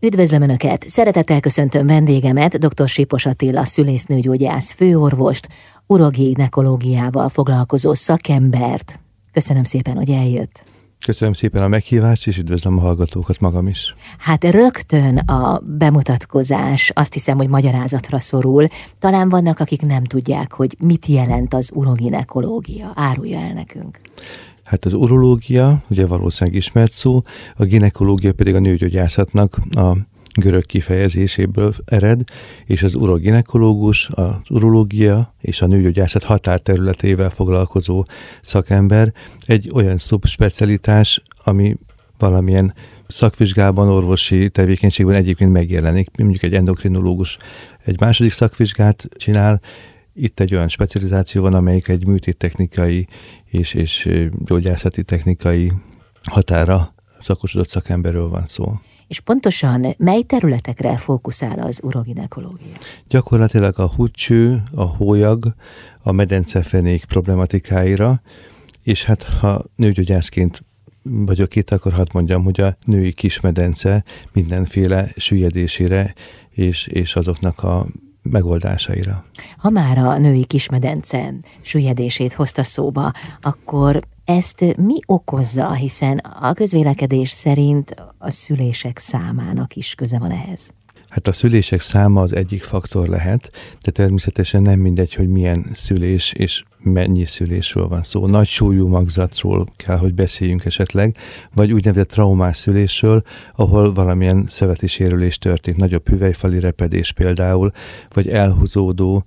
Üdvözlöm Önöket! Szeretettel köszöntöm vendégemet, dr. Sipos Attila szülésznőgyógyász főorvost, uroginekológiával foglalkozó szakembert. Köszönöm szépen, hogy eljött. Köszönöm szépen a meghívást, és üdvözlöm a hallgatókat magam is. Hát rögtön a bemutatkozás azt hiszem, hogy magyarázatra szorul. Talán vannak, akik nem tudják, hogy mit jelent az uroginekológia. Árulja el nekünk. Hát az urológia, ugye valószínűleg ismert szó, a ginekológia pedig a nőgyógyászatnak a görög kifejezéséből ered, és az uroginekológus, az urológia és a nőgyógyászat határterületével foglalkozó szakember egy olyan szubspecialitás, ami valamilyen szakvizsgában, orvosi tevékenységben egyébként megjelenik. Mondjuk egy endokrinológus egy második szakvizsgát csinál, itt egy olyan specializáció van, amelyik egy műtéttechnikai és, és gyógyászati technikai határa szakosodott szakemberről van szó. És pontosan mely területekre fókuszál az uroginekológia? Gyakorlatilag a húcső, a hólyag, a medencefenék problematikáira, és hát ha nőgyógyászként vagyok itt, akkor hadd mondjam, hogy a női kismedence mindenféle süllyedésére és, és azoknak a megoldásaira. Ha már a női kismedence süllyedését hozta szóba, akkor ezt mi okozza, hiszen a közvélekedés szerint a szülések számának is köze van ehhez? Hát a szülések száma az egyik faktor lehet, de természetesen nem mindegy, hogy milyen szülés és mennyi szülésről van szó. Nagy súlyú magzatról kell, hogy beszéljünk esetleg, vagy úgynevezett traumás szülésről, ahol valamilyen szöveti sérülés történt, nagyobb hüvelyfali repedés például, vagy elhúzódó,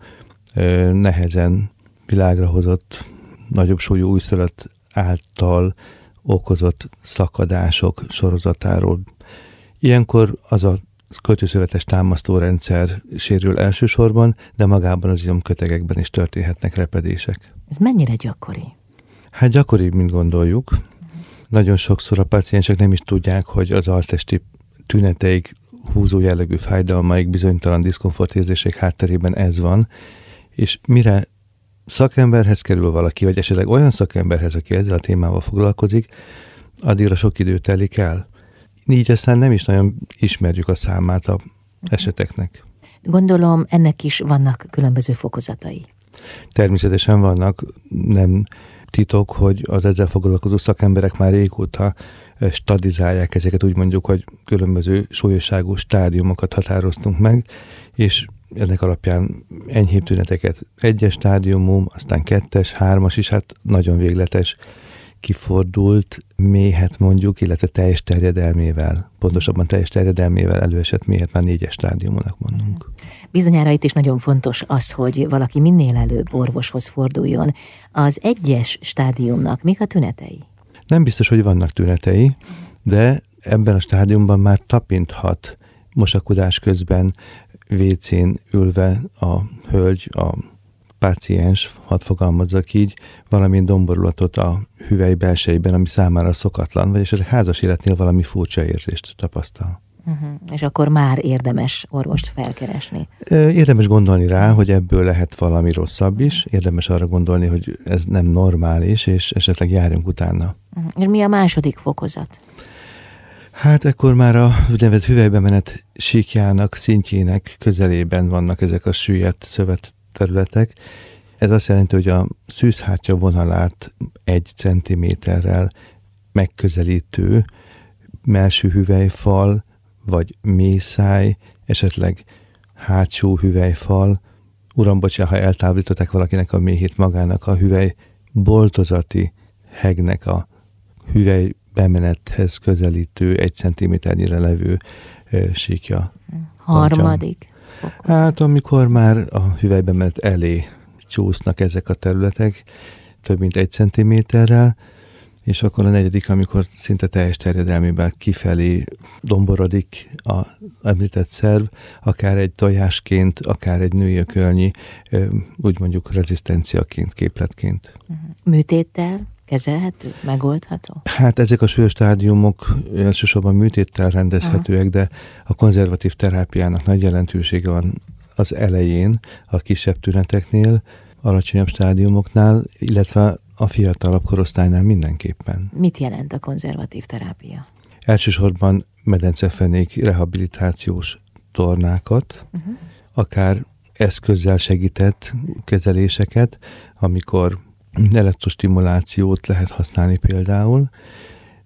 nehezen világra hozott nagyobb súlyú újszülött által okozott szakadások sorozatáról. Ilyenkor az a kötőszövetes támasztórendszer sérül elsősorban, de magában az izomkötegekben is történhetnek repedések. Ez mennyire gyakori? Hát gyakori, mint gondoljuk. Nagyon sokszor a paciensek nem is tudják, hogy az altesti tüneteik, húzó jellegű fájdalmaik, bizonytalan diszkomfortérzések hátterében ez van, és mire szakemberhez kerül valaki, vagy esetleg olyan szakemberhez, aki ezzel a témával foglalkozik, addigra sok idő telik el. Így aztán nem is nagyon ismerjük a számát a eseteknek. Gondolom, ennek is vannak különböző fokozatai. Természetesen vannak, nem titok, hogy az ezzel foglalkozó szakemberek már régóta stadizálják ezeket, úgy mondjuk, hogy különböző súlyosságú stádiumokat határoztunk meg, és ennek alapján enyhébb tüneteket egyes stádiumú, aztán kettes, hármas is, hát nagyon végletes, kifordult méhet mondjuk, illetve teljes terjedelmével, pontosabban teljes terjedelmével előesett méhet már négyes stádiumúnak mondunk. Bizonyára itt is nagyon fontos az, hogy valaki minél előbb orvoshoz forduljon. Az egyes stádiumnak mik a tünetei? Nem biztos, hogy vannak tünetei, de ebben a stádiumban már tapinthat mosakodás közben, WC-n ülve a hölgy, a páciens, hadd fogalmazzak így, valami domborulatot a hüvely belsejében, ami számára szokatlan, vagy esetleg házas életnél valami furcsa érzést tapasztal. Uh-huh. És akkor már érdemes orvost felkeresni. Érdemes gondolni rá, hogy ebből lehet valami rosszabb is, érdemes arra gondolni, hogy ez nem normális, és esetleg járjunk utána. Uh-huh. És mi a második fokozat? Hát ekkor már a úgynevezett hüvelybemenet síkjának, szintjének közelében vannak ezek a süllyedt szövet területek. Ez azt jelenti, hogy a szűzhátja vonalát egy centiméterrel megközelítő melső hüvelyfal, vagy mészáj, esetleg hátsó hüvelyfal. Uram, bocsánat, ha eltávolították valakinek a méhét magának a hüvely boltozati hegnek a hüvely bemenethez közelítő egy centiméternyire levő síkja. Harmadik. Hát amikor már a hüvelybemenet elé csúsznak ezek a területek, több mint egy centiméterrel, és akkor a negyedik, amikor szinte teljes terjedelmében kifelé domborodik a említett szerv, akár egy tojásként, akár egy női ökölnyi, úgy mondjuk rezisztenciaként, képletként. Műtéttel? kezelhető, megoldható? Hát ezek a súlyos stádiumok elsősorban műtéttel rendezhetőek, Aha. de a konzervatív terápiának nagy jelentősége van az elején, a kisebb tüneteknél, alacsonyabb stádiumoknál, illetve a fiatalabb korosztálynál mindenképpen. Mit jelent a konzervatív terápia? Elsősorban medencefenék rehabilitációs tornákat, uh-huh. akár eszközzel segített kezeléseket, amikor elektrostimulációt lehet használni például,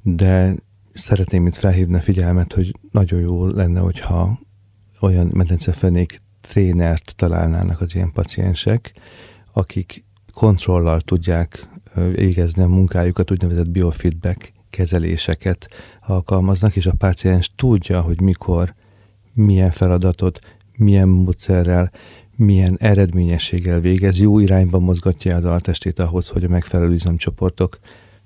de szeretném itt felhívni a figyelmet, hogy nagyon jó lenne, hogyha olyan medencefenék trénert találnának az ilyen paciensek, akik kontrollal tudják égezni a munkájukat, úgynevezett biofeedback kezeléseket alkalmaznak, és a páciens tudja, hogy mikor, milyen feladatot, milyen módszerrel, milyen eredményességgel végez, jó irányba mozgatja az altestét ahhoz, hogy a megfelelő izomcsoportok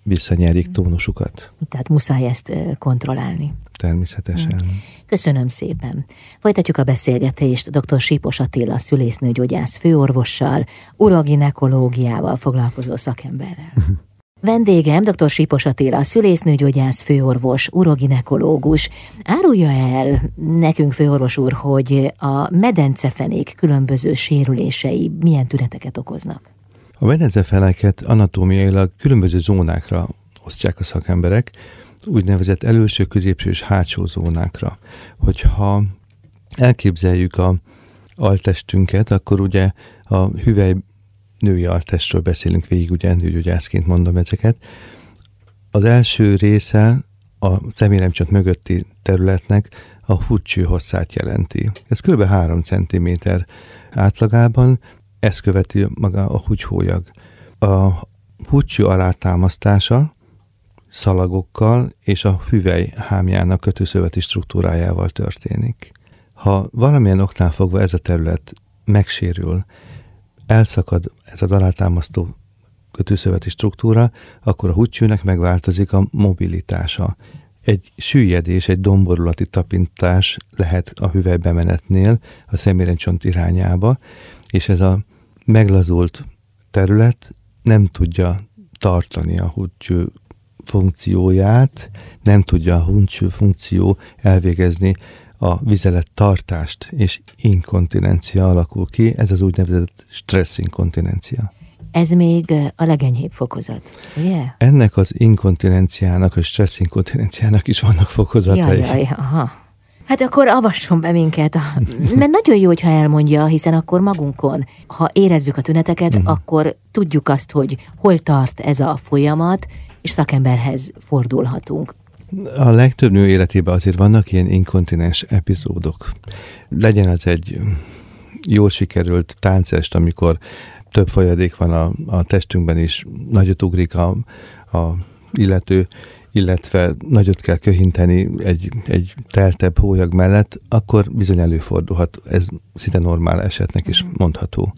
visszanyerik tónusukat. Tehát muszáj ezt kontrollálni. Természetesen. Hmm. Köszönöm szépen. Folytatjuk a beszélgetést dr. Sípos Attila szülésznőgyógyász főorvossal, uraginekológiával foglalkozó szakemberrel. Vendégem dr. Sípos Attila, szülésznőgyógyász főorvos, uroginekológus. Árulja el nekünk, főorvos úr, hogy a medencefenék különböző sérülései milyen tüneteket okoznak? A medencefeneket anatómiailag különböző zónákra osztják a szakemberek, úgynevezett előső, középső és hátsó zónákra. Hogyha elképzeljük a altestünket, akkor ugye a hüvely női altestről beszélünk végig, ugye nőgyógyászként mondom ezeket. Az első része a szeméremcsont mögötti területnek a húcső hosszát jelenti. Ez kb. 3 cm átlagában, ezt követi maga a húgyhólyag. A húcső alátámasztása szalagokkal és a hüvely hámjának kötőszöveti struktúrájával történik. Ha valamilyen oknál fogva ez a terület megsérül, elszakad ez a alátámasztó kötőszöveti struktúra, akkor a húcsőnek megváltozik a mobilitása. Egy süllyedés, egy domborulati tapintás lehet a hüvely bemenetnél a szemérencsont irányába, és ez a meglazult terület nem tudja tartani a húcső funkcióját, nem tudja a húcső funkció elvégezni a vizelet tartást, és inkontinencia alakul ki, ez az úgynevezett inkontinencia. Ez még a legenyhébb fokozat, ugye? Ennek az inkontinenciának, a inkontinenciának is vannak fokozatai. Jaj, jaj, aha. Hát akkor avasson be minket, mert nagyon jó, hogyha elmondja, hiszen akkor magunkon, ha érezzük a tüneteket, uh-huh. akkor tudjuk azt, hogy hol tart ez a folyamat, és szakemberhez fordulhatunk. A legtöbb nő életében azért vannak ilyen inkontinens epizódok. Legyen az egy jól sikerült táncest, amikor több folyadék van a, a testünkben is, nagyot ugrik a, a illető, illetve nagyot kell köhinteni egy, egy teltebb hólyag mellett, akkor bizony előfordulhat. Ez szinte normál esetnek is mondható.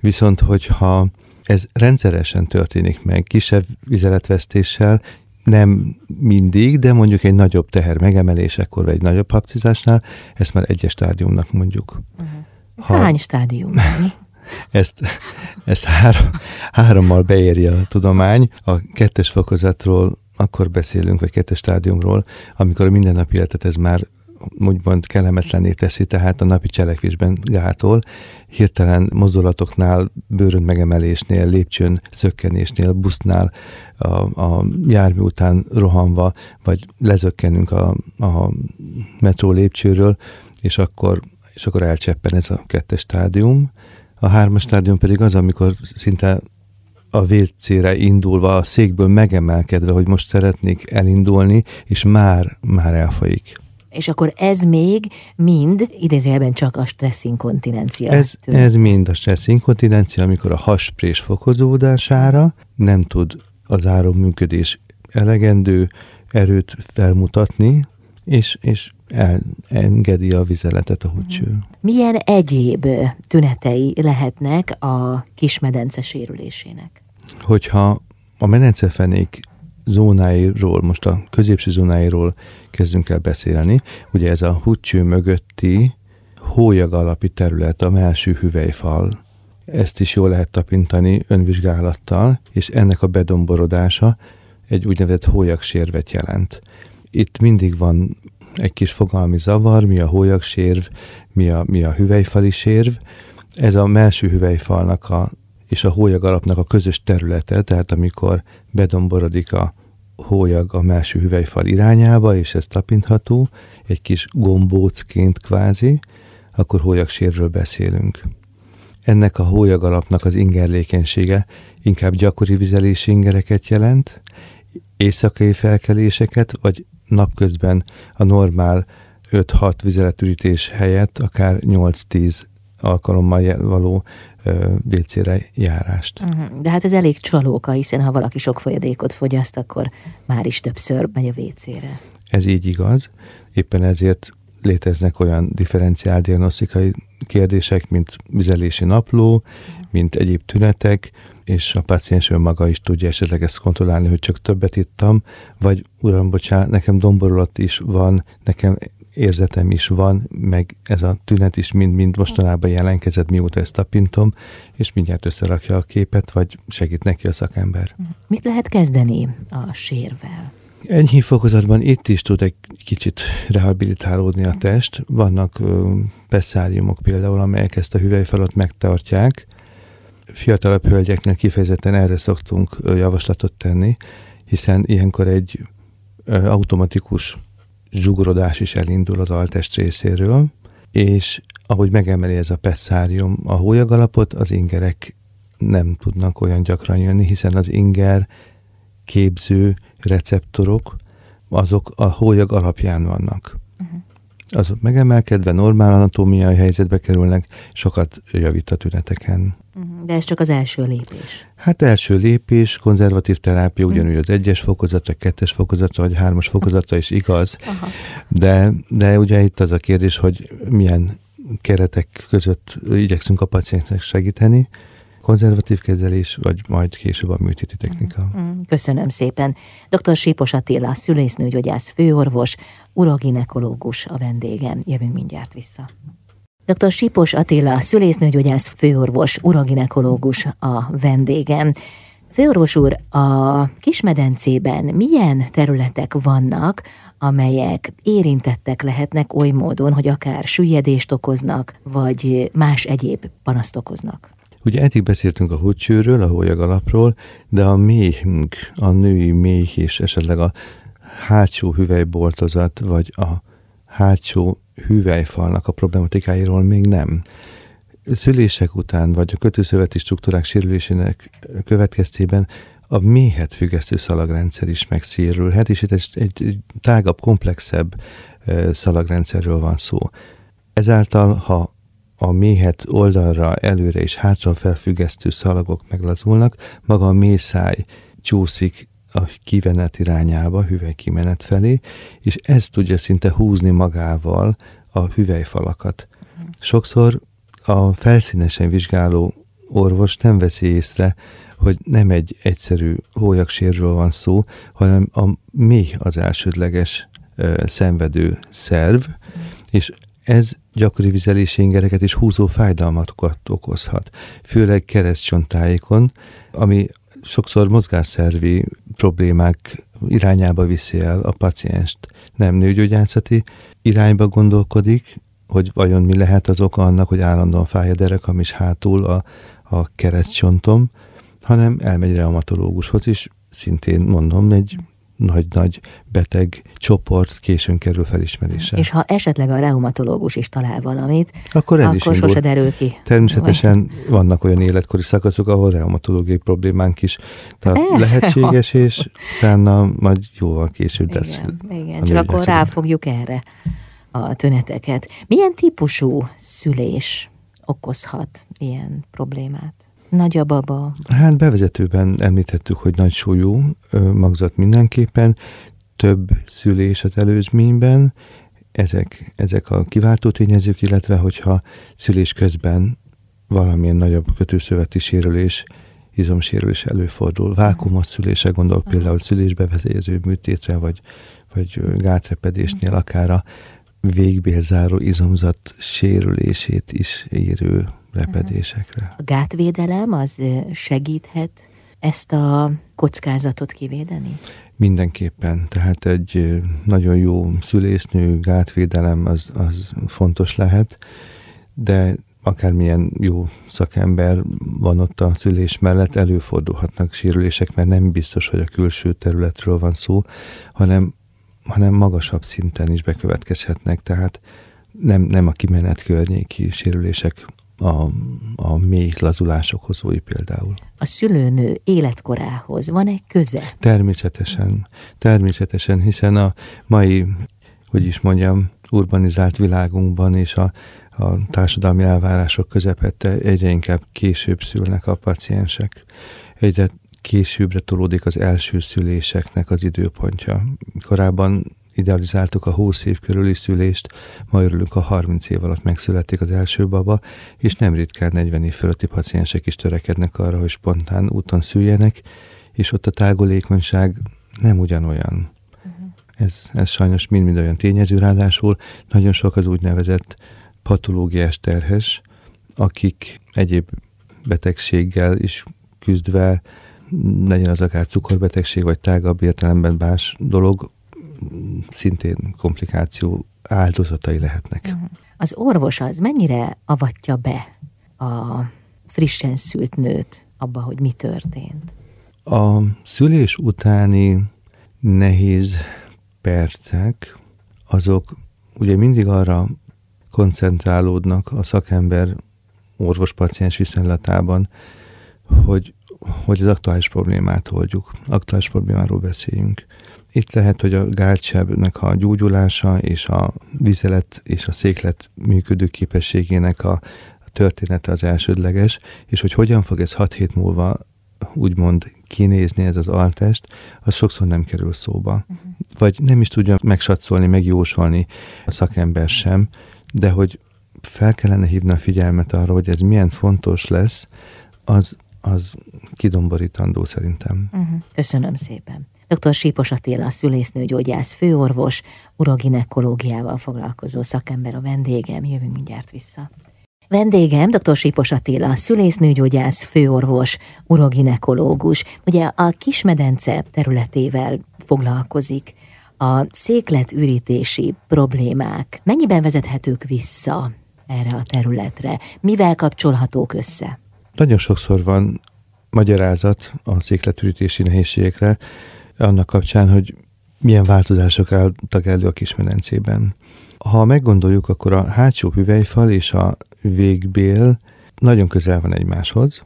Viszont, hogyha ez rendszeresen történik meg, kisebb vizeletvesztéssel, nem mindig, de mondjuk egy nagyobb teher megemelésekor, vagy egy nagyobb hapcizásnál, ezt már egyes stádiumnak mondjuk. Uh-huh. Ha, Hány stádium? ezt, ezt három, hárommal beéri a tudomány. A kettes fokozatról akkor beszélünk, vagy kettes stádiumról, amikor a mindennapi életet ez már úgymond kellemetlenné teszi, tehát a napi cselekvésben gátol, hirtelen mozdulatoknál, bőrön megemelésnél, lépcsőn szökkenésnél, busznál, a, a jármű után rohanva, vagy lezökkenünk a, a metró lépcsőről, és akkor, és akkor elcseppen ez a kettes stádium. A hármas stádium pedig az, amikor szinte a WC-re indulva, a székből megemelkedve, hogy most szeretnék elindulni, és már, már elfolyik. És akkor ez még mind, idézőjelben csak a stresszinkontinencia. Ez, ez mind a stresszinkontinencia, amikor a hasprés fokozódására nem tud az áromműködés elegendő erőt felmutatni, és, és elengedi a vizeletet a húcső. Milyen egyéb tünetei lehetnek a kismedence sérülésének? Hogyha a medencefenék zónáiról, most a középső zónáiról kezdünk el beszélni. Ugye ez a húcső mögötti hólyag alapi terület, a melső hüvelyfal. Ezt is jól lehet tapintani önvizsgálattal, és ennek a bedomborodása egy úgynevezett hólyagsérvet jelent. Itt mindig van egy kis fogalmi zavar, mi a hólyagsérv, mi a, mi a hüvelyfali sérv. Ez a melső hüvelyfalnak a, és a hólyag alapnak a közös területe, tehát amikor bedomborodik a hólyag a melső hüvelyfal irányába, és ez tapintható, egy kis gombócként kvázi, akkor hólyagsérről beszélünk. Ennek a hólyag alapnak az ingerlékenysége inkább gyakori vizelési ingereket jelent, éjszakai felkeléseket, vagy napközben a normál 5-6 vizeletürítés helyett akár 8-10 alkalommal való WC-re járást. Mhm. De hát ez elég csalóka, hiszen ha valaki sok folyadékot fogyaszt, akkor már is többször megy a WC-re. Ez így igaz. Éppen ezért léteznek olyan differenciál diagnosztikai kérdések, mint vizelési napló, mint egyéb tünetek, és a páciens önmaga is tudja esetleg ezt kontrollálni, hogy csak többet ittam, vagy uram, bocsánat, nekem domborulat is van, nekem érzetem is van, meg ez a tünet is mind-mind mostanában jelenkezett, mióta ezt tapintom, és mindjárt összerakja a képet, vagy segít neki a szakember. Mit lehet kezdeni a sérvel? Enyhi fokozatban itt is tud egy kicsit rehabilitálódni a test. Vannak pesszáriumok például, amelyek ezt a hüvelyfalat megtartják. Fiatalabb hölgyeknél kifejezetten erre szoktunk javaslatot tenni, hiszen ilyenkor egy automatikus zsugorodás is elindul az altest részéről, és ahogy megemeli ez a pesszárium a hólyagalapot, az ingerek nem tudnak olyan gyakran jönni, hiszen az inger képző receptorok, azok a hólyag alapján vannak. Azok megemelkedve normál anatómiai helyzetbe kerülnek, sokat javít a tüneteken. Uh-huh. De ez csak az első lépés. Hát első lépés, konzervatív terápia uh-huh. ugyanúgy az egyes fokozatra, kettes fokozatra, vagy hármas fokozatra is igaz, Aha. de, de ugye itt az a kérdés, hogy milyen keretek között igyekszünk a paciensnek segíteni, konzervatív kezelés, vagy majd később a műtéti technika. Mm-hmm. Köszönöm szépen. Dr. Sípos Attila, szülésznőgyógyász főorvos, uraginekológus a vendégem. Jövünk mindjárt vissza. Dr. Sípos Attila, szülésznőgyógyász főorvos, uraginekológus a vendégem. Főorvos úr, a Kismedencében milyen területek vannak, amelyek érintettek lehetnek oly módon, hogy akár süllyedést okoznak, vagy más egyéb panaszt okoznak? Ugye eddig beszéltünk a húcsőről, a hólyag de a méhünk, a női méh és esetleg a hátsó hüvelyboltozat, vagy a hátsó hüvelyfalnak a problematikáiról még nem. Szülések után, vagy a kötőszöveti struktúrák sérülésének következtében a méhet függesztő szalagrendszer is megszérülhet, és itt egy, egy tágabb, komplexebb szalagrendszerről van szó. Ezáltal, ha a méhet oldalra, előre és hátra felfüggesztő szalagok meglazulnak, maga a mészáj csúszik a kivenet irányába, hüvelykimenet felé, és ez tudja szinte húzni magával a hüvelyfalakat. Sokszor a felszínesen vizsgáló orvos nem veszi észre, hogy nem egy egyszerű hólyagsérről van szó, hanem a méh az elsődleges ö, szenvedő szerv, és ez gyakori vizelési ingereket és húzó fájdalmatokat okozhat, főleg keresztcsontáikon, ami sokszor mozgásszervi problémák irányába viszi el a pacienst. Nem nőgyógyászati irányba gondolkodik, hogy vajon mi lehet az oka annak, hogy állandóan fáj a derekam és hátul a, a keresztcsontom, hanem elmegy reumatológushoz, és szintén mondom, egy nagy-nagy beteg csoport későn kerül felismerésre. És ha esetleg a reumatológus is talál valamit, akkor, ez akkor is sose derül ki. Természetesen Vagy? vannak olyan életkori szakaszok, ahol reumatológiai problémánk is tehát lehetséges, és utána majd jóval később igen, lesz. Igen, csak akkor ráfogjuk erre a tüneteket. Milyen típusú szülés okozhat ilyen problémát? Nagy a baba. Hát bevezetőben említettük, hogy nagy súlyú magzat mindenképpen, több szülés az előzményben, ezek, ezek a kiváltó tényezők, illetve hogyha szülés közben valamilyen nagyobb kötőszöveti sérülés, izomsérülés előfordul. Vákumos szülése, gondolok például szülésbevezéző műtétre, vagy, vagy gátrepedésnél akár a végbélzáró izomzat sérülését is érő repedésekre. A gátvédelem az segíthet ezt a kockázatot kivédeni? Mindenképpen. Tehát egy nagyon jó szülésznő gátvédelem az, az fontos lehet, de akármilyen jó szakember van ott a szülés mellett, előfordulhatnak sérülések, mert nem biztos, hogy a külső területről van szó, hanem, hanem magasabb szinten is bekövetkezhetnek, tehát nem, nem a kimenet környéki sérülések a, a mély lazulások hozói például. A szülőnő életkorához van egy köze? Természetesen, természetesen, hiszen a mai, hogy is mondjam, urbanizált világunkban és a, a társadalmi elvárások közepette egyre inkább később szülnek a paciensek. Egyre későbbre tolódik az első szüléseknek az időpontja. Korábban idealizáltuk a 20 év körüli szülést, ma örülünk a 30 év alatt megszületik az első baba, és nem ritkán 40 év fölötti paciensek is törekednek arra, hogy spontán úton szüljenek, és ott a tágolékonyság nem ugyanolyan. Uh-huh. Ez, ez sajnos mind-mind olyan tényező, ráadásul nagyon sok az úgynevezett patológiás terhes, akik egyéb betegséggel is küzdve, legyen az akár cukorbetegség, vagy tágabb értelemben más dolog, szintén komplikáció áldozatai lehetnek. Mhm. Az orvos az mennyire avatja be a frissen szült nőt abba, hogy mi történt? A szülés utáni nehéz percek, azok ugye mindig arra koncentrálódnak a szakember orvos-paciens viszonylatában, hogy, hogy az aktuális problémát oldjuk, aktuális problémáról beszéljünk. Itt lehet, hogy a gálcsebnek a gyógyulása és a vizelet és a széklet működő képességének a, a története az elsődleges, és hogy hogyan fog ez 6 hét múlva úgymond kinézni ez az altest, az sokszor nem kerül szóba. Uh-huh. Vagy nem is tudja megsatszolni, megjósolni a szakember sem, de hogy fel kellene hívni a figyelmet arra, hogy ez milyen fontos lesz, az, az kidomborítandó szerintem. Uh-huh. Köszönöm szépen. Dr. Sípos Attila, szülésznőgyógyász főorvos, uroginekológiával foglalkozó szakember a vendégem. Jövünk mindjárt vissza. Vendégem dr. Sípos Attila, szülésznőgyógyász, főorvos, uroginekológus. Ugye a kismedence területével foglalkozik. A székletürítési problémák mennyiben vezethetők vissza erre a területre? Mivel kapcsolhatók össze? Nagyon sokszor van magyarázat a székletürítési nehézségekre, annak kapcsán, hogy milyen változások álltak elő a kismedencében. Ha meggondoljuk, akkor a hátsó hüvelyfal és a végbél nagyon közel van egymáshoz,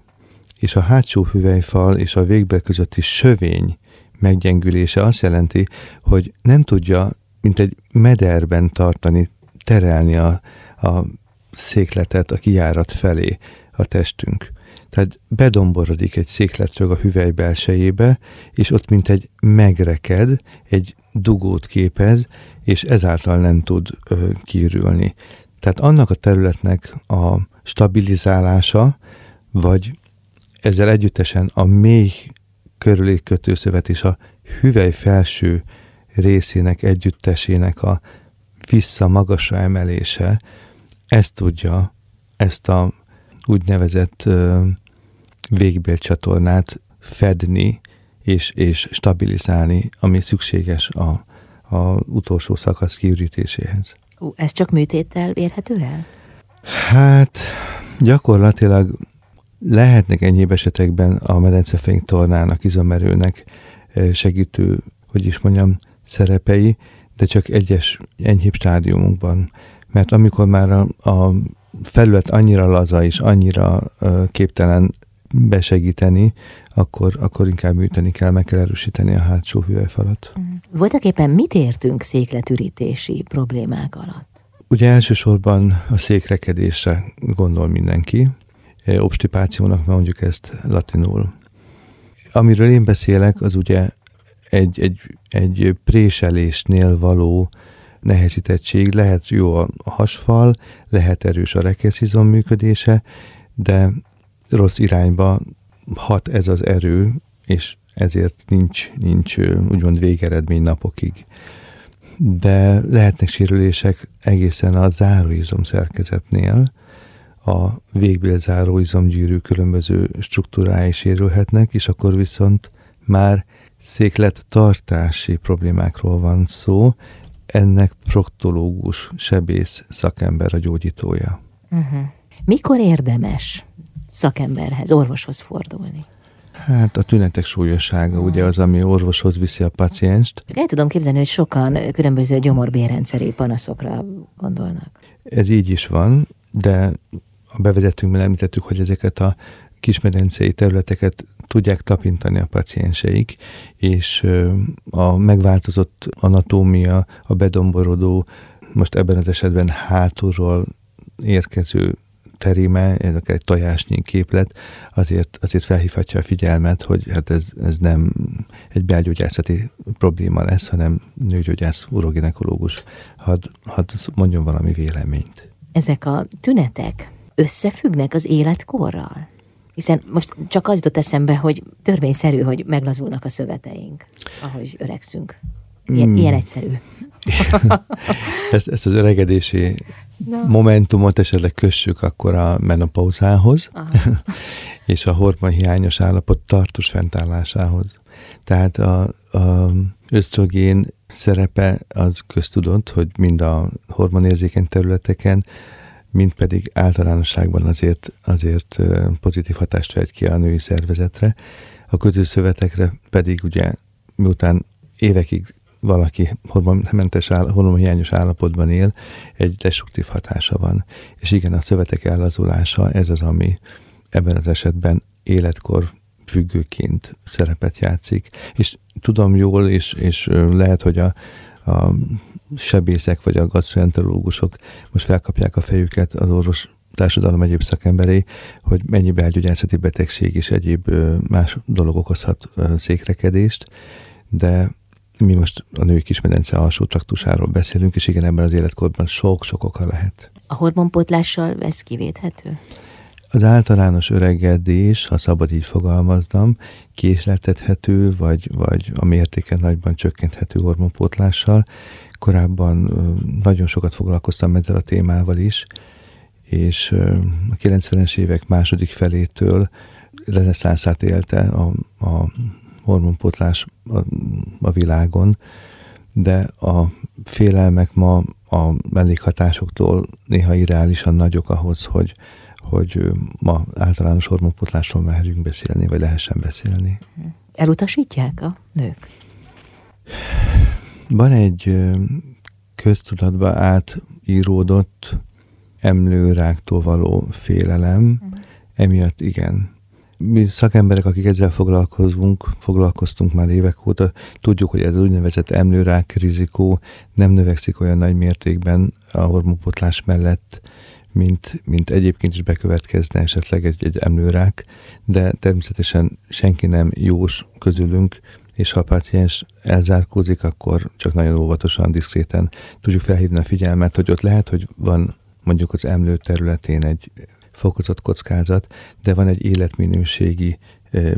és a hátsó hüvelyfal és a végbél közötti sövény meggyengülése azt jelenti, hogy nem tudja, mint egy mederben tartani, terelni a, a székletet a kijárat felé a testünk. Tehát bedomborodik egy székletről a hüvely belsejébe, és ott mint egy megreked, egy dugót képez, és ezáltal nem tud ö, kiürülni. Tehát annak a területnek a stabilizálása, vagy ezzel együttesen a mély körüli kötőszövet és a hüvely felső részének együttesének a vissza magasra emelése, ezt tudja, ezt a úgynevezett végbélcsatornát fedni és, és stabilizálni, ami szükséges a, a utolsó szakasz kiürítéséhez. Ú, ez csak műtéttel érhető el? Hát gyakorlatilag lehetnek enyhébb esetekben a medencefénk tornának, izomerőnek segítő, hogy is mondjam, szerepei, de csak egyes enyhébb stádiumokban. Mert amikor már a, a felület annyira laza és annyira képtelen besegíteni, akkor, akkor inkább műteni kell, meg kell erősíteni a hátsó hüvelyfalat. Mm. Voltak éppen mit értünk székletürítési problémák alatt? Ugye elsősorban a székrekedésre gondol mindenki, obstipációnak mondjuk ezt latinul. Amiről én beszélek, az ugye egy, egy, egy préselésnél való nehezítettség. Lehet jó a hasfal, lehet erős a rekeszizom működése, de rossz irányba hat ez az erő, és ezért nincs, nincs úgymond végeredmény napokig. De lehetnek sérülések egészen a záróizom szerkezetnél, a végbél záróizomgyűrű különböző struktúrái sérülhetnek, és akkor viszont már széklet tartási problémákról van szó, ennek proktológus, sebész szakember a gyógyítója. Uh-huh. Mikor érdemes szakemberhez, orvoshoz fordulni? Hát a tünetek súlyossága hmm. ugye az, ami orvoshoz viszi a pacienst. El tudom képzelni, hogy sokan különböző gyomorbérrendszeri panaszokra gondolnak. Ez így is van, de a bevezetőnkben említettük, hogy ezeket a kismedencei területeket tudják tapintani a pacienseik, és a megváltozott anatómia, a bedomborodó, most ebben az esetben hátulról érkező terime, akár egy tojásnyi képlet, azért, azért felhívhatja a figyelmet, hogy hát ez, ez nem egy belgyógyászati probléma lesz, hanem nőgyógyász, uroginekológus. Hadd had mondjon valami véleményt. Ezek a tünetek összefüggnek az életkorral? Hiszen most csak az jutott eszembe, hogy törvényszerű, hogy meglazulnak a szöveteink, ahogy öregszünk. Ilyen, hmm. ilyen egyszerű. ezt, ezt az öregedési no. momentumot esetleg kössük akkor a menopauzához, és a hormonhiányos állapot tartós fentállásához. Tehát a, a ösztrogén szerepe az köztudott, hogy mind a hormonérzékeny területeken, mind pedig általánosságban azért, azért pozitív hatást fejt ki a női szervezetre. A kötőszövetekre pedig ugye miután évekig valaki hormonmentes, áll, hormonhiányos állapotban él, egy destruktív hatása van. És igen, a szövetek ellazulása, ez az, ami ebben az esetben életkor függőként szerepet játszik. És tudom jól, és, és lehet, hogy a, a sebészek vagy a gastroenterológusok most felkapják a fejüket az orvos társadalom egyéb szakemberei, hogy mennyi belgyógyászati betegség és egyéb más dolog okozhat székrekedést, de mi most a női kismedence alsó traktusáról beszélünk, és igen, ebben az életkorban sok-sok oka lehet. A hormonpótlással ez kivéthető? Az általános öregedés, ha szabad így fogalmaznom, késleltethető, vagy, vagy a mértéken nagyban csökkenthető hormonpótlással. Korábban nagyon sokat foglalkoztam ezzel a témával is, és a 90-es évek második felétől reneszánszát élte a, a hormonpotlás a, a világon, de a félelmek ma a mellékhatásoktól néha irreálisan nagyok ahhoz, hogy, hogy ma általános hormonpotlásról merjünk beszélni, vagy lehessen beszélni. Elutasítják a nők? Van egy köztudatba átíródott emlőráktól való félelem, uh-huh. emiatt igen, mi szakemberek, akik ezzel foglalkozunk, foglalkoztunk már évek óta, tudjuk, hogy ez úgynevezett emlőrák rizikó nem növekszik olyan nagy mértékben a hormonpotlás mellett, mint, mint egyébként is bekövetkezne esetleg egy, egy emlőrák, de természetesen senki nem jós közülünk, és ha a páciens elzárkózik, akkor csak nagyon óvatosan, diszkréten tudjuk felhívni a figyelmet, hogy ott lehet, hogy van mondjuk az emlő területén egy fokozott kockázat, de van egy életminőségi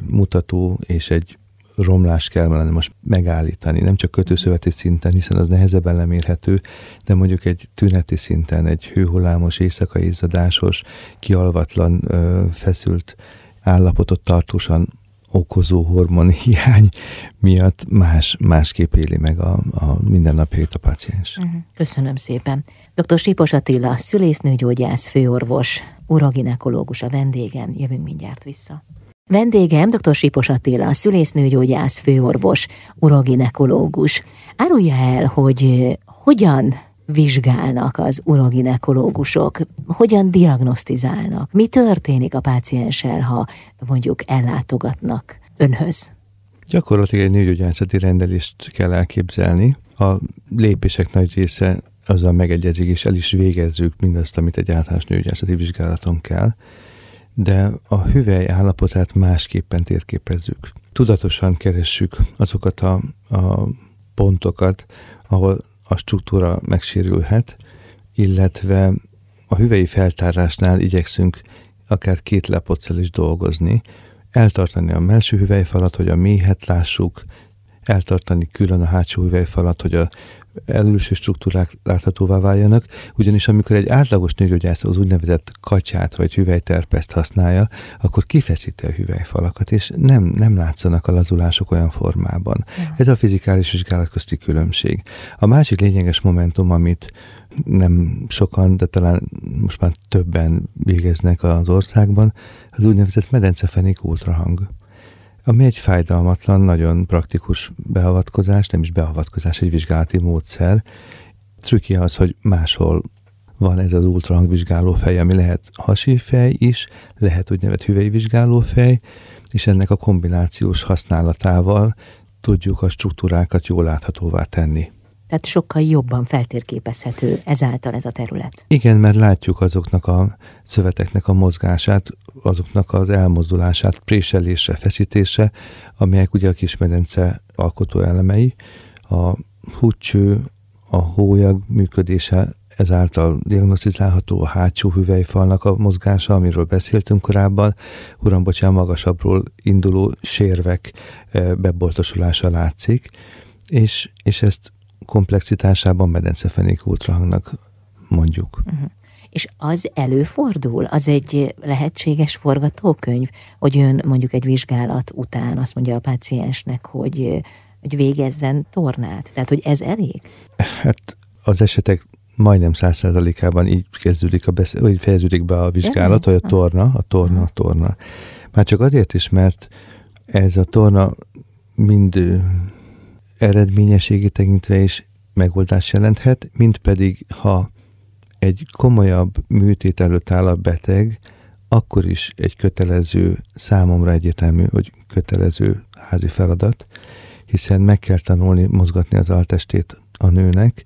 mutató és egy romlást kellene most megállítani, nem csak kötőszöveti szinten, hiszen az nehezebben lemérhető, de mondjuk egy tüneti szinten, egy hőhullámos, éjszakai izzadásos, kialvatlan, feszült állapotot tartósan okozó hormonhiány miatt más, másképp éli meg a, a mindennapjait a paciens. Uh-huh. Köszönöm szépen. Dr. Sipos Attila, szülésznőgyógyász, főorvos, uraginekológus a vendégem. Jövünk mindjárt vissza. Vendégem dr. Sipos Attila, szülésznőgyógyász, főorvos, uraginekológus. Árulja el, hogy hogyan vizsgálnak az uroginekológusok? Hogyan diagnosztizálnak? Mi történik a pácienssel, ha mondjuk ellátogatnak önhöz? Gyakorlatilag egy nőgyógyászati rendelést kell elképzelni. A lépések nagy része azzal megegyezik, és el is végezzük mindazt, amit egy általános nőgyógyászati vizsgálaton kell, de a hüvely állapotát másképpen térképezzük. Tudatosan keressük azokat a, a pontokat, ahol a struktúra megsérülhet, illetve a hüvei feltárásnál igyekszünk akár két lepoccal is dolgozni, eltartani a melső hüvelyfalat, hogy a méhet lássuk, eltartani külön a hátsó hüvelyfalat, hogy a előső struktúrák láthatóvá váljanak, ugyanis amikor egy átlagos nőgyógyász az úgynevezett kacsát vagy hüvelyterpeszt használja, akkor kifeszíti a hüvelyfalakat, és nem, nem látszanak a lazulások olyan formában. Ja. Ez a fizikális vizsgálat közti különbség. A másik lényeges momentum, amit nem sokan, de talán most már többen végeznek az országban, az úgynevezett medencefenék ultrahang ami egy fájdalmatlan, nagyon praktikus beavatkozás, nem is beavatkozás, egy vizsgálati módszer. Trükki az, hogy máshol van ez az ultrahangvizsgáló fej, ami lehet hasi fej is, lehet úgynevezett hüvei vizsgáló fej, és ennek a kombinációs használatával tudjuk a struktúrákat jól láthatóvá tenni. Tehát sokkal jobban feltérképezhető ezáltal ez a terület. Igen, mert látjuk azoknak a szöveteknek a mozgását, azoknak az elmozdulását, préselésre, feszítésre, amelyek ugye a kismedence alkotó elemei. A húcső, a hólyag működése ezáltal diagnosztizálható a hátsó hüvelyfalnak a mozgása, amiről beszéltünk korábban, uram, bocsánat, magasabbról induló sérvek eh, beboltosulása látszik, és, és ezt komplexitásában medencefenék ultrahangnak mondjuk. Uh-huh. És az előfordul? Az egy lehetséges forgatókönyv, hogy ön mondjuk egy vizsgálat után azt mondja a páciensnek, hogy, hogy végezzen tornát? Tehát, hogy ez elég? Hát az esetek majdnem száz százalékában így kezdődik a besz- vagy fejeződik be a vizsgálat, hogy a torna, a torna, a torna. Már csak azért is, mert ez a torna mind eredményességi tekintve is megoldást jelenthet, mint pedig ha egy komolyabb műtét előtt áll a beteg, akkor is egy kötelező, számomra egyértelmű, hogy kötelező házi feladat, hiszen meg kell tanulni mozgatni az altestét a nőnek,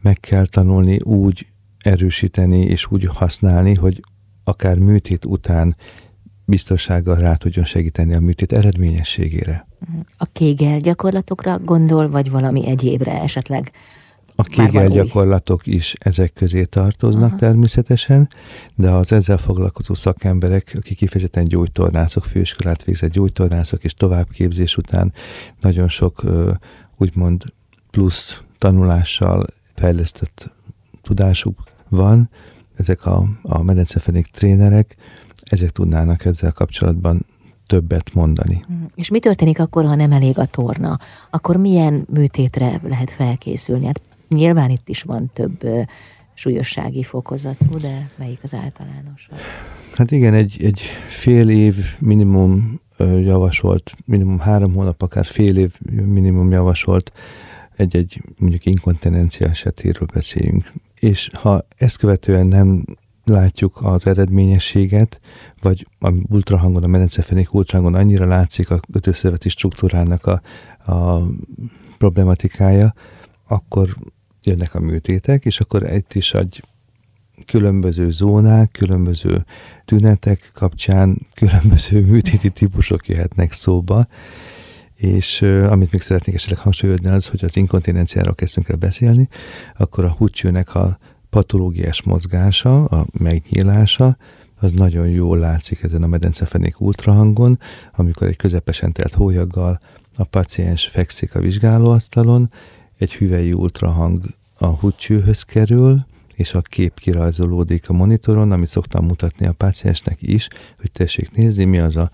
meg kell tanulni úgy erősíteni és úgy használni, hogy akár műtét után biztonsággal rá tudjon segíteni a műtét eredményességére. A kégel gyakorlatokra gondol, vagy valami egyébre esetleg? A kégel gyakorlatok is ezek közé tartoznak Aha. természetesen, de az ezzel foglalkozó szakemberek, akik kifejezetten gyógytornászok, főiskolát végzett gyógytornászok, és továbbképzés után nagyon sok úgymond plusz tanulással fejlesztett tudásuk van, ezek a, a medencefenék trénerek, ezek tudnának ezzel kapcsolatban többet mondani. Mm. És mi történik akkor, ha nem elég a torna? Akkor milyen műtétre lehet felkészülni? Hát nyilván itt is van több súlyossági fokozatú, de melyik az általános? Hát igen, egy, egy fél év minimum javasolt, minimum három hónap, akár fél év minimum javasolt egy-egy mondjuk inkontinencia esetéről beszéljünk. És ha ezt követően nem látjuk az eredményességet, vagy a ultrahangon, a medencefenék ultrahangon annyira látszik a kötőszöveti struktúrának a, a problematikája, akkor jönnek a műtétek, és akkor itt is egy különböző zónák, különböző tünetek kapcsán különböző műtéti típusok jöhetnek szóba, és amit még szeretnék esetleg hangsúlyozni az, hogy az inkontinenciáról kezdtünk el beszélni, akkor a húcsőnek a patológiás mozgása, a megnyílása, az nagyon jól látszik ezen a medencefenék ultrahangon, amikor egy közepesen telt hólyaggal a paciens fekszik a vizsgálóasztalon, egy hüvei ultrahang a húcsőhöz kerül, és a kép kirajzolódik a monitoron, amit szoktam mutatni a páciensnek is, hogy tessék nézni, mi az a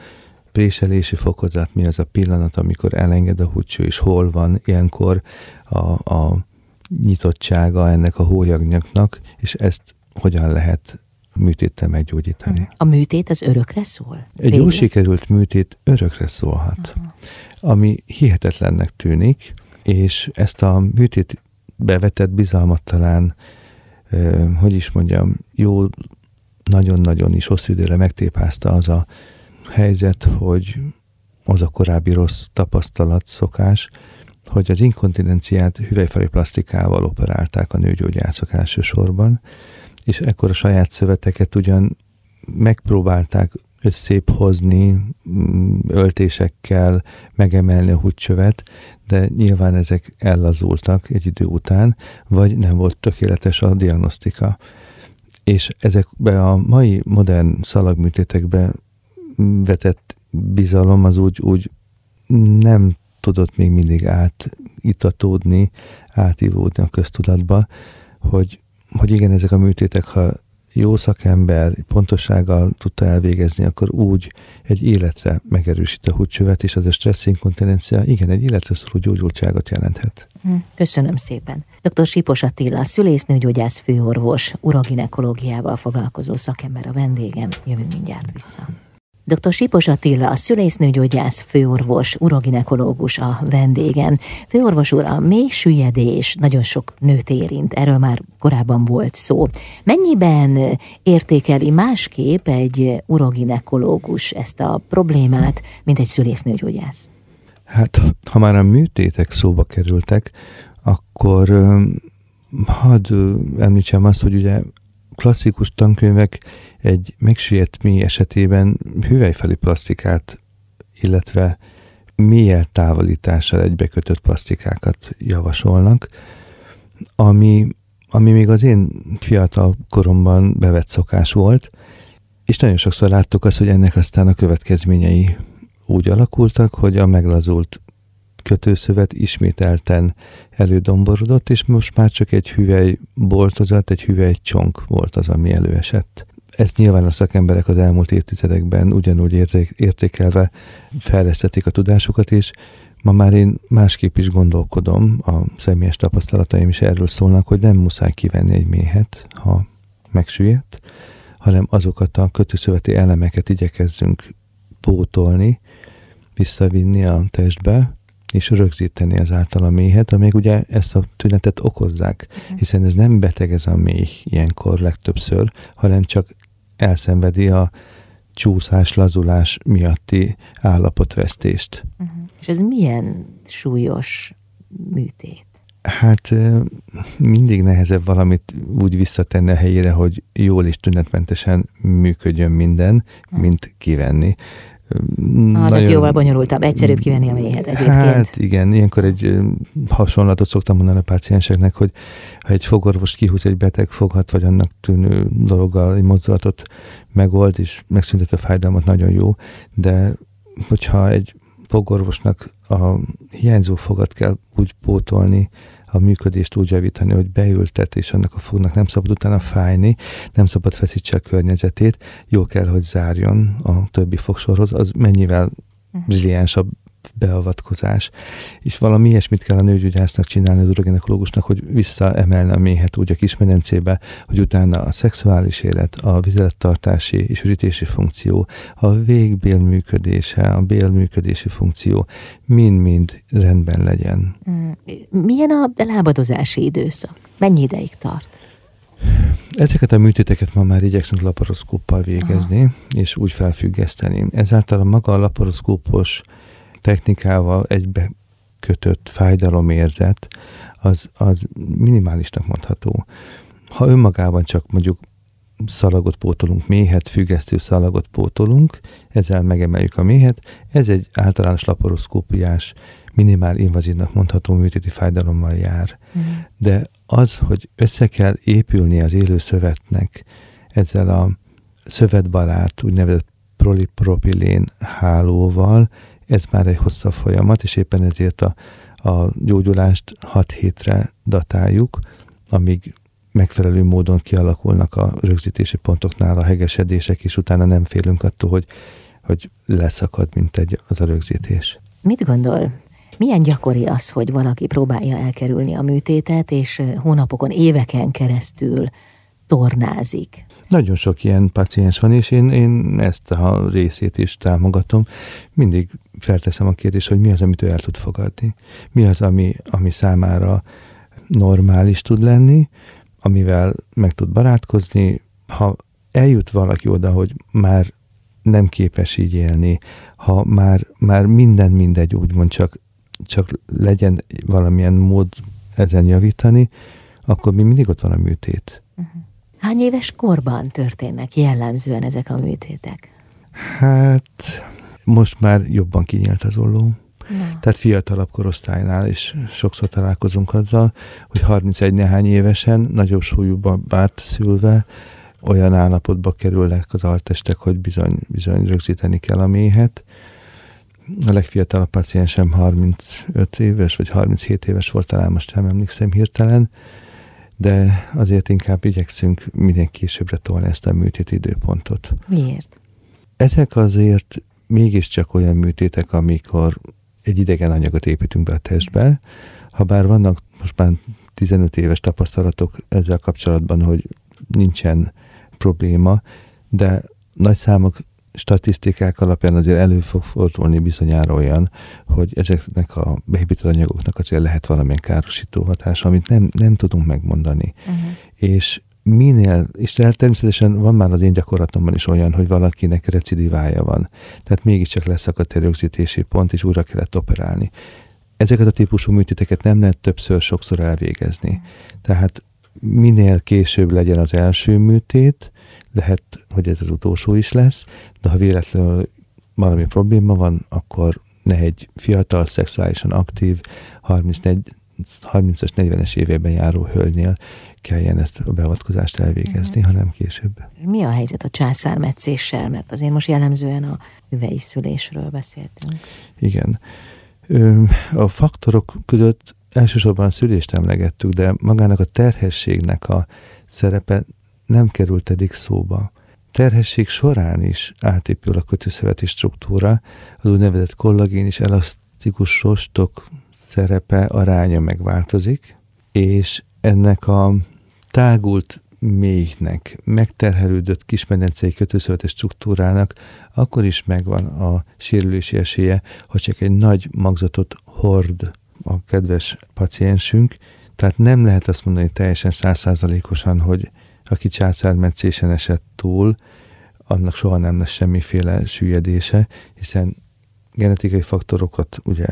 préselési fokozat, mi az a pillanat, amikor elenged a húcső, és hol van ilyenkor a, a nyitottsága ennek a hólyagnyaknak, és ezt hogyan lehet műtéttel meggyógyítani. Mhm. A műtét az örökre szól? Egy jó sikerült műtét örökre szólhat, uh-huh. ami hihetetlennek tűnik, és ezt a műtét bevetett bizalmat talán, hogy is mondjam, jó, nagyon-nagyon is hosszú időre megtépázta az a helyzet, hogy az a korábbi rossz tapasztalat, szokás, hogy az inkontinenciát hüvelyfali plastikával operálták a nőgyógyászok elsősorban, és ekkor a saját szöveteket ugyan megpróbálták szép hozni, mm, öltésekkel megemelni a húgycsövet, de nyilván ezek ellazultak egy idő után, vagy nem volt tökéletes a diagnosztika. És ezekbe a mai modern szalagműtétekbe vetett bizalom az úgy, úgy nem tudott még mindig átitatódni, átívódni a köztudatba, hogy, hogy igen, ezek a műtétek, ha jó szakember pontossággal tudta elvégezni, akkor úgy egy életre megerősít a húcsövet, és az a stressz inkontinencia, igen, egy életre szóló gyógyultságot jelenthet. Hm, köszönöm szépen. Dr. Sipos Attila, szülésznőgyógyász főorvos, uroginekológiával foglalkozó szakember a vendégem. Jövünk mindjárt vissza. Dr. Sipos Attila, a szülésznőgyógyász főorvos, uroginekológus a vendégem. Főorvos úr, a mély süllyedés nagyon sok nőt érint, erről már korábban volt szó. Mennyiben értékeli másképp egy uroginekológus ezt a problémát, mint egy szülésznőgyógyász? Hát, ha már a műtétek szóba kerültek, akkor hadd említsem azt, hogy ugye klasszikus tankönyvek egy megsüllyedt mély esetében hüvelyfeli plastikát, illetve mély távolítással egybekötött plastikákat javasolnak, ami, ami még az én fiatal koromban bevett szokás volt, és nagyon sokszor láttuk azt, hogy ennek aztán a következményei úgy alakultak, hogy a meglazult kötőszövet ismételten elődomborodott, és most már csak egy hüvely boltozat, egy hüvely csonk volt az, ami előesett. Ezt nyilván a szakemberek az elmúlt évtizedekben ugyanúgy értékelve fejlesztették a tudásukat is. Ma már én másképp is gondolkodom, a személyes tapasztalataim is erről szólnak, hogy nem muszáj kivenni egy méhet, ha megsüllyedt, hanem azokat a kötőszöveti elemeket igyekezzünk pótolni, visszavinni a testbe, és rögzíteni ezáltal a méhet, amíg ugye ezt a tünetet okozzák, hiszen ez nem beteg ez a méh ilyenkor legtöbbször, hanem csak elszenvedi a csúszás, lazulás miatti állapotvesztést. Uh-huh. És ez milyen súlyos műtét? Hát mindig nehezebb valamit úgy visszatenni a helyére, hogy jól és tünetmentesen működjön minden, mint kivenni. Ah, nagyon... jóval bonyolultabb, egyszerűbb kivenni a méhet egyébként. Hát igen, ilyenkor egy hasonlatot szoktam mondani a pácienseknek, hogy ha egy fogorvos kihúz egy beteg foghat, vagy annak tűnő dologgal egy mozdulatot megold, és megszüntet a fájdalmat, nagyon jó, de hogyha egy fogorvosnak a hiányzó fogat kell úgy pótolni, a működést úgy javítani, hogy beültet, és annak a fognak nem szabad utána fájni, nem szabad feszítse a környezetét, jó kell, hogy zárjon a többi fogsorhoz, az mennyivel mhm. brilliánsabb beavatkozás, és valami ilyesmit kell a nőgyógyásznak csinálni, az uroginekológusnak, hogy visszaemelne a méhet úgy a kismedencébe, hogy utána a szexuális élet, a vizelettartási és ürítési funkció, a végbél működése, a bél működési funkció mind-mind rendben legyen. Mm. Milyen a lábadozási időszak? Mennyi ideig tart? Ezeket a műtéteket ma már igyekszünk laparoszkóppal végezni, Aha. és úgy felfüggeszteni. Ezáltal a maga a laparoszkópos technikával egybe kötött fájdalomérzet, az, az minimálisnak mondható. Ha önmagában csak mondjuk szalagot pótolunk, méhet, függesztő szalagot pótolunk, ezzel megemeljük a méhet, ez egy általános laparoszkópiás, minimál invazívnak mondható műtéti fájdalommal jár. Mm. De az, hogy össze kell épülni az élő szövetnek ezzel a szövetbarát, úgynevezett prolipropilén hálóval, ez már egy hosszabb folyamat, és éppen ezért a, a gyógyulást 6 hétre datáljuk, amíg megfelelő módon kialakulnak a rögzítési pontoknál a hegesedések, és utána nem félünk attól, hogy, hogy leszakad, mint egy, az a rögzítés. Mit gondol? Milyen gyakori az, hogy valaki próbálja elkerülni a műtétet, és hónapokon, éveken keresztül tornázik? Nagyon sok ilyen paciens van, és én, én ezt a részét is támogatom. Mindig felteszem a kérdést, hogy mi az, amit ő el tud fogadni. Mi az, ami, ami számára normális tud lenni, amivel meg tud barátkozni. Ha eljut valaki oda, hogy már nem képes így élni, ha már, már minden mindegy, úgymond csak, csak legyen valamilyen mód ezen javítani, akkor mi mindig ott van a műtét. Uh-huh. Hány éves korban történnek jellemzően ezek a műtétek? Hát most már jobban kinyílt az olló. Na. Tehát fiatalabb korosztálynál is sokszor találkozunk azzal, hogy 31 nehány évesen, nagyobb súlyú babát szülve, olyan állapotba kerülnek az altestek, hogy bizony, bizony rögzíteni kell a méhet. A legfiatalabb paciensem 35 éves, vagy 37 éves volt, talán most nem emlékszem hirtelen, de azért inkább igyekszünk minél későbbre tolni ezt a műtét időpontot. Miért? Ezek azért mégiscsak olyan műtétek, amikor egy idegen anyagot építünk be a testbe, ha bár vannak most már 15 éves tapasztalatok ezzel kapcsolatban, hogy nincsen probléma, de nagy számok statisztikák alapján azért elő fog fordulni bizonyára olyan, hogy ezeknek a beépített anyagoknak azért lehet valamilyen károsító hatása, amit nem, nem tudunk megmondani. Uh-huh. És minél, és természetesen van már az én gyakorlatomban is olyan, hogy valakinek recidivája van. Tehát mégiscsak leszakadt egy rögzítési pont, és újra kellett operálni. Ezeket a típusú műtéteket nem lehet többször, sokszor elvégezni. Tehát minél később legyen az első műtét, lehet, hogy ez az utolsó is lesz, de ha véletlenül valami probléma van, akkor ne egy fiatal, szexuálisan aktív, 30-as, 40-es évében járó hölgynél kelljen ezt a beavatkozást elvégezni, uh-huh. hanem később. Mi a helyzet a császármetszéssel? Mert azért most jellemzően a hüvei szülésről beszéltünk. Igen. A faktorok között elsősorban a szülést emlegettük, de magának a terhességnek a szerepe nem került eddig szóba. Terhesség során is átépül a kötőszöveti struktúra, az úgynevezett kollagén és elasztikus rostok szerepe, aránya megváltozik, és ennek a tágult méhnek, megterhelődött kismedencei kötőszövetes struktúrának akkor is megvan a sérülési esélye, ha csak egy nagy magzatot hord a kedves paciensünk, tehát nem lehet azt mondani teljesen százszázalékosan, hogy aki császármetszésen esett túl, annak soha nem lesz semmiféle süllyedése, hiszen genetikai faktorokat ugye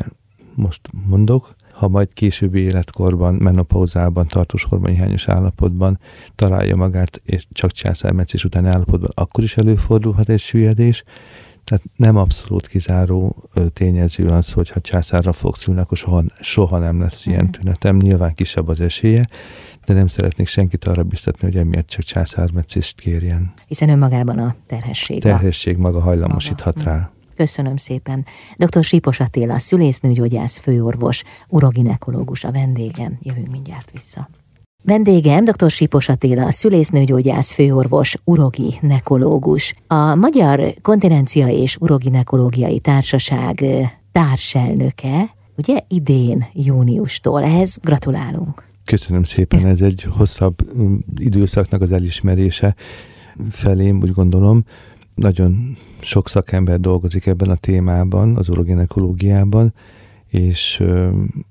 most mondok, ha majd későbbi életkorban, menopauzában, tartós hormonhányos állapotban találja magát, és csak császármetszés utáni állapotban, akkor is előfordulhat egy süllyedés, tehát nem abszolút kizáró tényező az, hogy ha császárra fog szülni, akkor soha, soha nem lesz ilyen mhm. tünetem. Nyilván kisebb az esélye, de nem szeretnék senkit arra biztatni, hogy emiatt csak császármetszést kérjen. Hiszen önmagában a terhesség. Terhesség maga hajlamosíthat maga. rá. Köszönöm szépen. Dr. Sípos Attila, szülésznőgyógyász főorvos, uroginekológus a vendégem. Jövünk mindjárt vissza. Vendégem dr. Sipos Attila, szülésznőgyógyász főorvos, urogi nekológus. A Magyar Kontinencia és Uroginekológiai Társaság társelnöke, ugye idén júniustól. Ehhez gratulálunk. Köszönöm szépen, ez egy hosszabb mm, időszaknak az elismerése felém, úgy gondolom. Nagyon sok szakember dolgozik ebben a témában, az uroginekológiában, és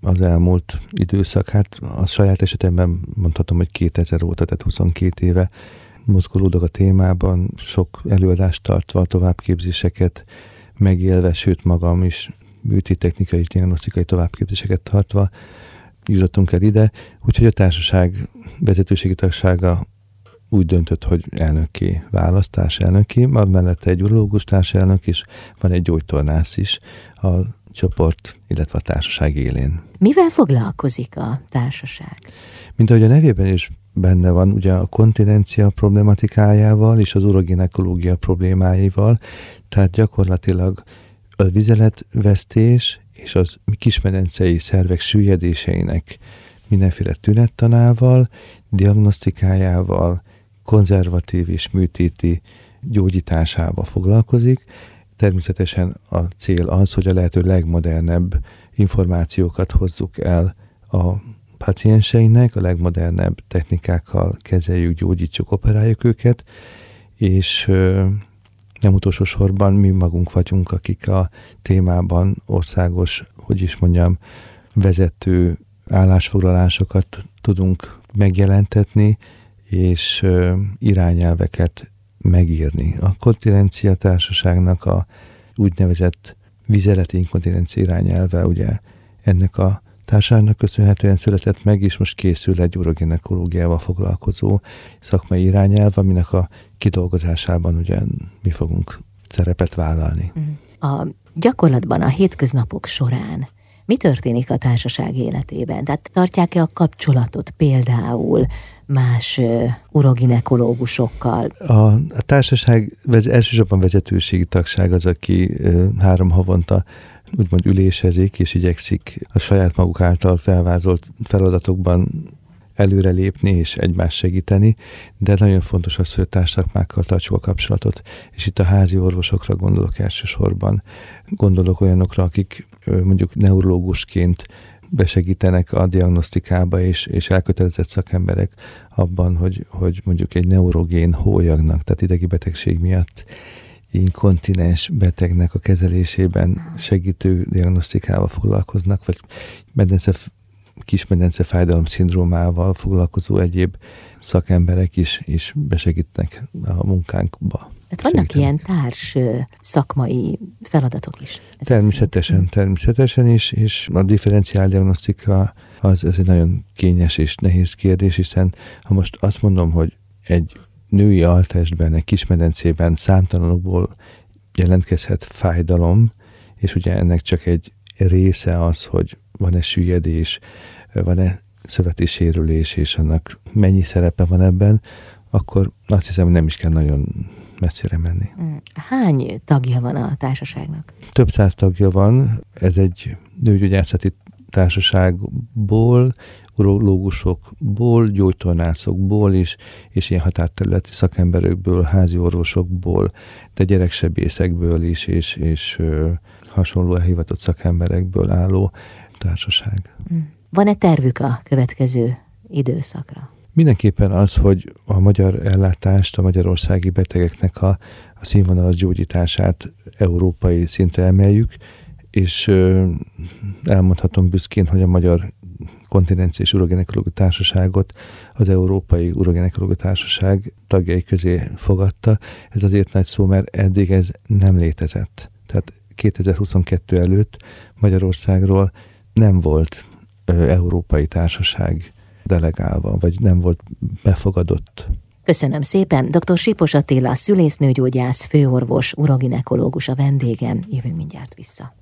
az elmúlt időszak, hát a saját esetemben mondhatom, hogy 2000 óta, tehát 22 éve mozgolódok a témában, sok előadást tartva, továbbképzéseket megélve, sőt magam is műtétechnikai és diagnosztikai továbbképzéseket tartva jutottunk el ide, úgyhogy a társaság vezetőségi tagsága úgy döntött, hogy elnöki választás elnöki, mellette egy urológus társelnök is, van egy gyógytornász is, a csoport, illetve a társaság élén. Mivel foglalkozik a társaság? Mint ahogy a nevében is benne van, ugye a kontinencia problematikájával és az uroginekológia problémáival, tehát gyakorlatilag a vizeletvesztés és az kismedencei szervek süllyedéseinek mindenféle tünettanával, diagnosztikájával, konzervatív és műtéti gyógyításával foglalkozik, Természetesen a cél az, hogy a lehető legmodernebb információkat hozzuk el a pacienseinek, a legmodernebb technikákkal kezeljük, gyógyítsuk, operáljuk őket, és nem utolsó sorban mi magunk vagyunk, akik a témában országos, hogy is mondjam, vezető állásfoglalásokat tudunk megjelentetni, és irányelveket megírni. A kontinencia társaságnak a úgynevezett vizeleti inkontinencia irányelve, ugye ennek a társaságnak köszönhetően született meg, és most készül egy uroginekológiával foglalkozó szakmai irányelv, aminek a kidolgozásában ugye mi fogunk szerepet vállalni. A gyakorlatban a hétköznapok során Mi történik a társaság életében? Tehát tartják-e a kapcsolatot például más uh, uroginekológusokkal? A, a társaság vez, elsősorban vezetőségi tagság az, aki uh, három havonta úgymond ülésezik, és igyekszik a saját maguk által felvázolt feladatokban előrelépni és egymást segíteni, de nagyon fontos az, hogy a társadalmákkal tartsuk a kapcsolatot, és itt a házi orvosokra gondolok elsősorban. Gondolok olyanokra, akik mondjuk neurológusként besegítenek a diagnosztikába, és, és elkötelezett szakemberek abban, hogy, hogy mondjuk egy neurogén hólyagnak, tehát idegi betegség miatt inkontinens betegnek a kezelésében segítő diagnosztikával foglalkoznak, vagy medence, kismedence fájdalom szindrómával foglalkozó egyéb szakemberek is, is besegítnek a munkánkba. Tehát vannak Segítenek. ilyen társ szakmai feladatok is. Természetesen, szerint. természetesen is, és a differenciál diagnosztika az, ez egy nagyon kényes és nehéz kérdés, hiszen ha most azt mondom, hogy egy női altestben, egy kismedencében számtalanokból jelentkezhet fájdalom, és ugye ennek csak egy része az, hogy van-e süllyedés, van-e szöveti sérülés, és annak mennyi szerepe van ebben, akkor azt hiszem, hogy nem is kell nagyon messzire menni. Mm. Hány tagja van a társaságnak? Több száz tagja van. Ez egy nőgyógyászati társaságból urológusokból, gyógytornászokból is, és ilyen határterületi szakemberekből, házi orvosokból, de gyereksebészekből is, és, és ö, hasonló elhivatott szakemberekből álló társaság. Mm. Van-e tervük a következő időszakra? Mindenképpen az, hogy a magyar ellátást, a magyarországi betegeknek a, a színvonalas gyógyítását európai szintre emeljük, és elmondhatom büszkén, hogy a Magyar Kontinenci és Urogenekológiai Társaságot az Európai Urogenekológiai Társaság tagjai közé fogadta. Ez azért nagy szó, mert eddig ez nem létezett. Tehát 2022 előtt Magyarországról nem volt európai társaság delegálva, vagy nem volt befogadott. Köszönöm szépen. Dr. Sipos Attila, szülésznőgyógyász, főorvos, uroginekológus a vendégem. Jövünk mindjárt vissza.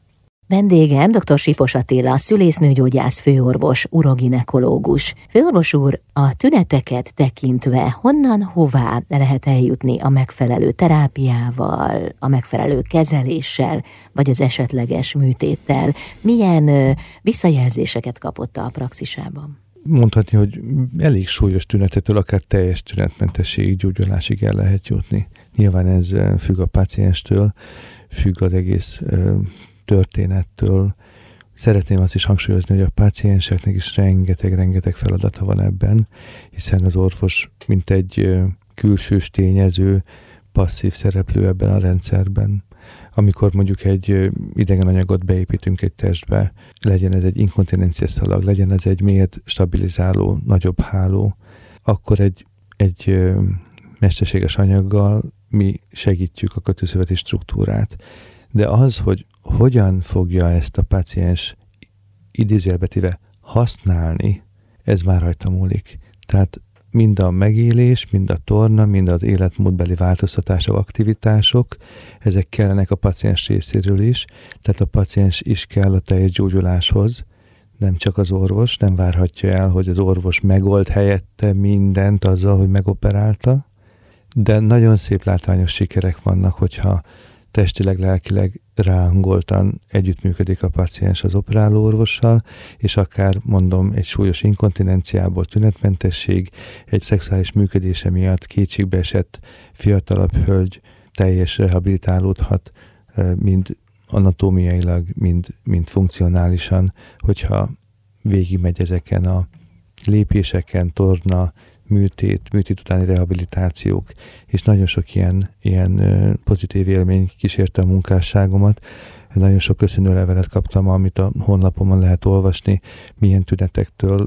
Vendégem dr. Sipos Attila, szülésznőgyógyász főorvos, uroginekológus. Főorvos úr, a tüneteket tekintve honnan, hová lehet eljutni a megfelelő terápiával, a megfelelő kezeléssel, vagy az esetleges műtéttel? Milyen visszajelzéseket kapott a praxisában? Mondhatni, hogy elég súlyos tünetetől akár teljes tünetmentességig, gyógyulásig el lehet jutni. Nyilván ez függ a pácienstől, függ az egész történettől. Szeretném azt is hangsúlyozni, hogy a pácienseknek is rengeteg-rengeteg feladata van ebben, hiszen az orvos, mint egy külsős tényező, passzív szereplő ebben a rendszerben. Amikor mondjuk egy idegen anyagot beépítünk egy testbe, legyen ez egy inkontinencia szalag, legyen ez egy mélyet stabilizáló, nagyobb háló, akkor egy, egy mesterséges anyaggal mi segítjük a kötőszöveti struktúrát. De az, hogy hogyan fogja ezt a páciens idézélbetéve használni, ez már rajta múlik. Tehát mind a megélés, mind a torna, mind az életmódbeli változtatások, aktivitások, ezek kellenek a paciens részéről is, tehát a paciens is kell a teljes gyógyuláshoz, nem csak az orvos, nem várhatja el, hogy az orvos megold helyette mindent azzal, hogy megoperálta, de nagyon szép látványos sikerek vannak, hogyha testileg, lelkileg ráhangoltan együttműködik a paciens az operáló orvossal, és akár mondom egy súlyos inkontinenciából tünetmentesség, egy szexuális működése miatt kétségbe esett fiatalabb hölgy teljes rehabilitálódhat, mind anatómiailag, mind, mind funkcionálisan, hogyha végigmegy ezeken a lépéseken, torna, műtét, műtét utáni rehabilitációk, és nagyon sok ilyen, ilyen pozitív élmény kísérte a munkásságomat. Nagyon sok köszönő levelet kaptam, amit a honlapomon lehet olvasni, milyen tünetektől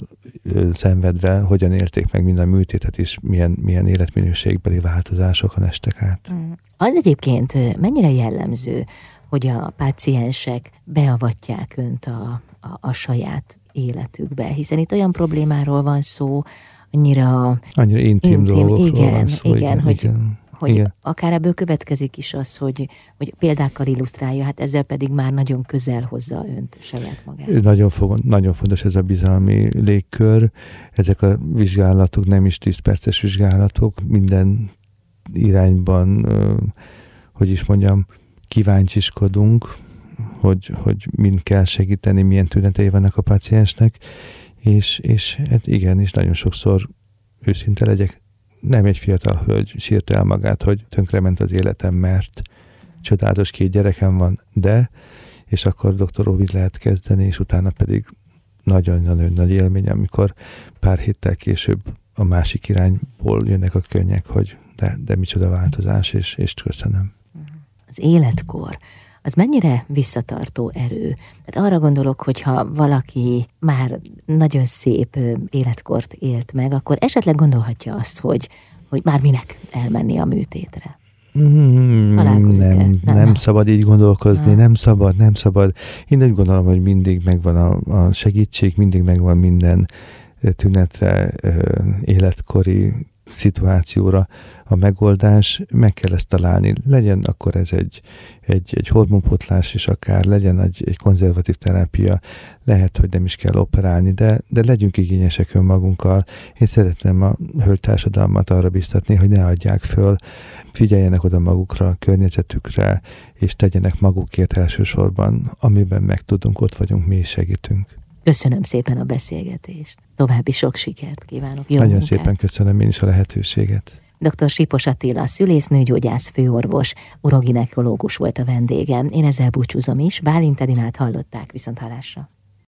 szenvedve, hogyan érték meg minden műtétet, és milyen, milyen életminőségbeli változásokon estek át. Mm. Az egyébként mennyire jellemző, hogy a páciensek beavatják önt a, a, a saját életükbe, hiszen itt olyan problémáról van szó, annyira, annyira intim, intim igen, szó, igen, igen, hogy, igen. hogy Igen. akár ebből következik is az, hogy, hogy példákkal illusztrálja, hát ezzel pedig már nagyon közel hozza önt saját magát. Nagyon, fog, nagyon fontos ez a bizalmi légkör. Ezek a vizsgálatok nem is 10 perces vizsgálatok, minden irányban, hogy is mondjam, kíváncsiskodunk, hogy, hogy mind kell segíteni, milyen tünetei vannak a paciensnek, és, és hát igen, és nagyon sokszor őszinte legyek, nem egy fiatal hölgy sírta el magát, hogy tönkrement az életem, mert csodálatos két gyerekem van, de, és akkor doktor Ovid lehet kezdeni, és utána pedig nagyon-nagyon nagy élmény, amikor pár héttel később a másik irányból jönnek a könnyek, hogy de, de micsoda változás, és, és köszönöm. Az életkor, az mennyire visszatartó erő? Tehát arra gondolok, hogy ha valaki már nagyon szép életkort élt meg, akkor esetleg gondolhatja azt, hogy, hogy már minek elmenni a műtétre. Mm, nem, nem, nem szabad így gondolkozni, ha. nem szabad, nem szabad. Én úgy gondolom, hogy mindig megvan a, a segítség, mindig megvan minden tünetre, életkori szituációra a megoldás, meg kell ezt találni. Legyen akkor ez egy, egy, egy hormonpotlás is akár, legyen egy, egy konzervatív terápia, lehet, hogy nem is kell operálni, de, de legyünk igényesek önmagunkkal. Én szeretném a hölgytársadalmat arra biztatni, hogy ne adják föl, figyeljenek oda magukra, környezetükre, és tegyenek magukért elsősorban, amiben meg tudunk, ott vagyunk, mi is segítünk. Köszönöm szépen a beszélgetést. További sok sikert kívánok. Jó Nagyon munkát. szépen köszönöm én is a lehetőséget. Dr. Sipos Attila, szülésznőgyógyász főorvos, uroginekológus volt a vendégem. Én ezzel búcsúzom is, Bálint Edinát hallották viszont hallásra.